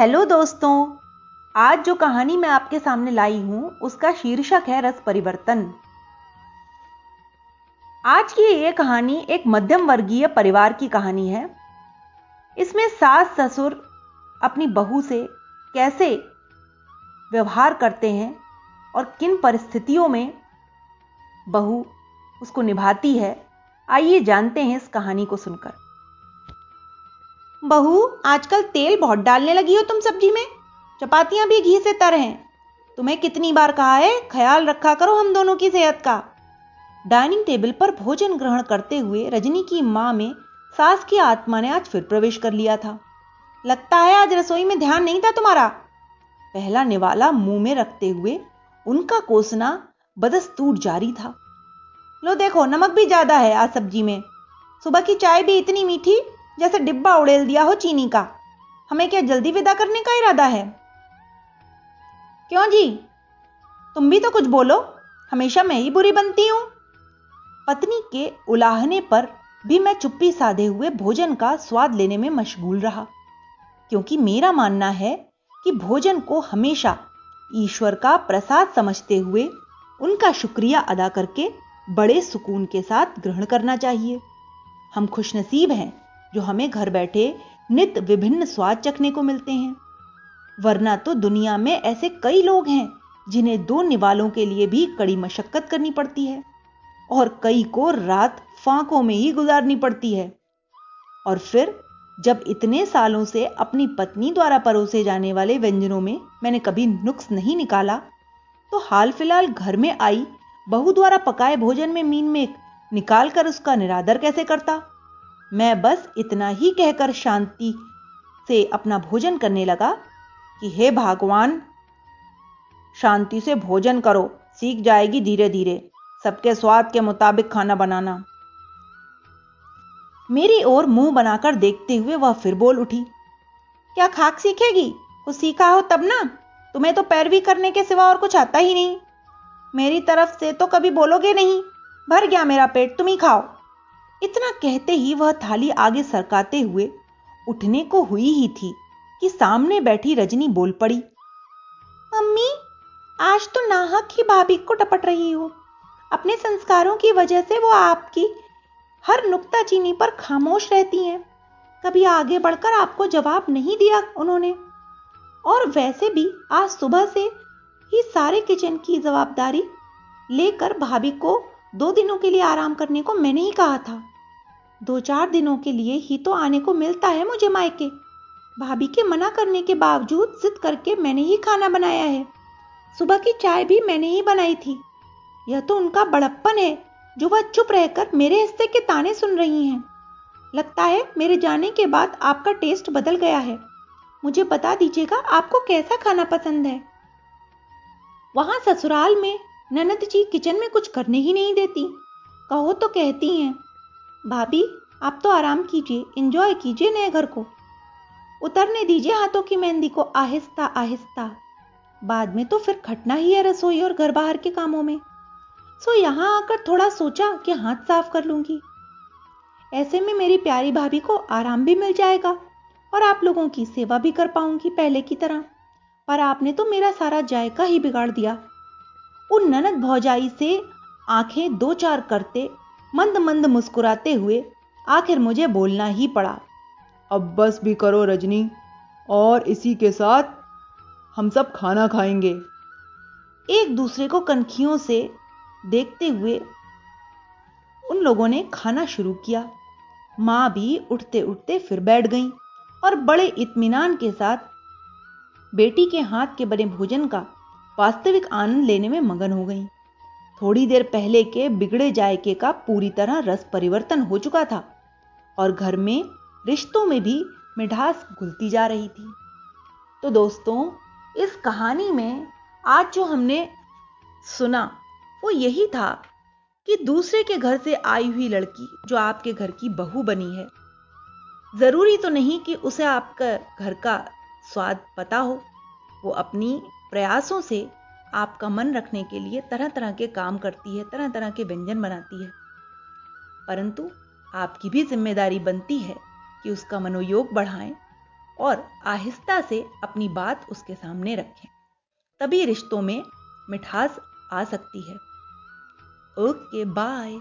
Hello दोस्तों, आज जो कहानी मैं आपके सामने लाई हूँ, उसका शीर्षक है रस परिवर्तन। आज की ये कहानी एक मध्यम वर्गीय परिवार की कहानी है। इसमें सास ससुर अपनी बहू से कैसे व्यवहार करते हैं और किन परिस्थितियों में बहू उसको निभाती है, आइए जानते हैं इस कहानी को सुनकर। बहू, आजकल तेल बहुत डालने लगी हो तुम सब्ज़ी में। चपातियाँ भी घी से तर हैं। तुम्हें कितनी बार कहा है, ख्याल रखा करो हम दोनों की सेहत का। डाइनिंग टेबल पर भोजन ग्रहण करते हुए रजनी की माँ में सास की आत्मा ने आज फिर प्रवेश कर लिया था। लगता है आज रसोई में ध्यान नहीं था तुम्हारा। पहला निवाला मुँह में रखते हुए उनका कोसना बदस्तूर जारी था। लो देखो, नमक भी ज़्यादा है आज सब्ज़ी में। सुबह की चाय भी इतनी मीठी जैसे डिब्बा उड़ेल दिया हो चीनी का। हमें क्या जल्दी विदा करने का इरादा है? क्यों जी? तुम भी तो कुछ बोलो। हमेशा मैं ही बुरी बनती हूँ। पत्नी के उलाहने पर भी मैं चुप्पी साधे हुए भोजन का स्वाद लेने में मशगूल रहा, क्योंकि मेरा मानना है कि भोजन को हमेशा ईश्वर का प्रसाद समझते हुए उनका शुक्रिया अदा करके बड़े सुकून के साथ ग्रहण करना चाहिए। हम खुशनसीब हैं। जो हमें घर बैठे नित विभिन्न स्वाद चखने को मिलते हैं। वरना तो दुनिया में ऐसे कई लोग हैं, जिन्हें दो निवालों के लिए भी कड़ी मशक्कत करनी पड़ती है, और कई को रात फांकों में ही गुजारनी पड़ती है। और फिर, जब इतने सालों से अपनी पत्नी द्वारा परोसे जाने वाले व्यंजनों में मैंने कभी नुक्स नहीं निकाला तो हाल फ़िलहाल घर में आई बहू द्वारा पकाए भोजन में मीन में निकाल कर उसका निरादर कैसे करता? मैं बस इतना ही कहकर शांति से अपना भोजन करने लगा कि हे भगवान, शांति से भोजन करो, सीख जाएगी धीरे धीरे सबके स्वाद के मुताबिक खाना बनाना। मेरी ओर मुँह बनाकर देखते हुए वह फिर बोल उठी, क्या खाक सीखेगी? कुछ सीखा हो तब ना? तुम्हें तो पैरवी करने के सिवा और कुछ आता ही नहीं। मेरी तरफ़ से तो कभी बोलोगे नहीं, भर गया मेरा पेट, तुम ही खाओ। इतना कहते ही वह थाली आगे सरकाते हुए उठने को हुई ही थी कि सामने बैठी रजनी बोल पड़ी, मम्मी, आज तो नाहक ही भाभी को टपट रही हो। अपने संस्कारों की वजह से वो आपकी हर नुक्ता चीनी पर खामोश रहती हैं। कभी आगे बढ़कर आपको जवाब नहीं दिया उन्होंने। और वैसे भी आज सुबह से ही सारे किचन की जवाबदारी लेकर भाभी को दो दिनों के लिए आराम करने को मैंने ही कहा था। दो चार दिनों के लिए ही तो आने को मिलता है मुझे मायके। भाभी के मना करने के बावजूद जिद करके मैंने ही खाना बनाया है। सुबह की चाय भी मैंने ही बनाई थी। यह तो उनका बड़प्पन है, जो वह चुप रहकर मेरे हिस्से के ताने सुन रही हैं। लगता है मेरे जाने के बाद आपका टेस्ट बदल गया है। मुझे बता दीजिएगा आपको कैसा खाना पसंद है। वहाँ ससुराल में ननद जी किचन में कुछ करने ही नहीं देती। कहो तो कहती हैं भाभी, आप तो आराम कीजिए इंजॉय कीजिए नए घर को। उतरने दीजिए हाथों की मेहंदी को, आहिस्ता आहिस्ता। बाद में तो फिर खटना ही है रसोई और घर बाहर के कामों में। सो यहाँ आकर थोड़ा सोचा कि हाथ साफ़ कर लूँगी। ऐसे में मेरी प्यारी भाभी को आराम भी मिल जाएगा और आप लोगों की सेवा भी कर पाऊँगी पहले की तरह। पर आपने तो मेरा सारा जायका ही बिगाड़ दिया। उन ननद भौजाई से आँखें दो चार करते मंद मंद मुस्कुराते हुए आखिर मुझे बोलना ही पड़ा, अब बस भी करो रजनी, और इसी के साथ हम सब खाना खाएँगे। एक दूसरे को कनखियों से देखते हुए उन लोगों ने खाना शुरू किया। माँ भी उठते उठते फिर बैठ गईं और बड़े इत्मीनान के साथ बेटी के हाथ के बने भोजन का वास्तविक आनंद लेने में मगन हो गईं। थोड़ी देर पहले के बिगड़े जायके का पूरी तरह रस परिवर्तन हो चुका था और घर में रिश्तों में भी मिठास घुलती जा रही थी। तो दोस्तों, इस कहानी में आज जो हमने सुना, वो यही था कि दूसरे के घर से आई हुई लड़की जो आपके घर की बहू बनी है, ज़रूरी तो नहीं कि उसे आपका घर का स्वाद पता हो, वो अपनी प्रयासों से आपका मन रखने के लिए तरह तरह के काम करती है तरह तरह के व्यंजन बनाती है। परंतु आपकी भी ज़िम्मेदारी बनती है कि उसका मनोयोग बढ़ाएँ और आहिस्ता से अपनी बात उसके सामने रखें। तभी रिश्तों में मिठास आ सकती है। Okay, bye.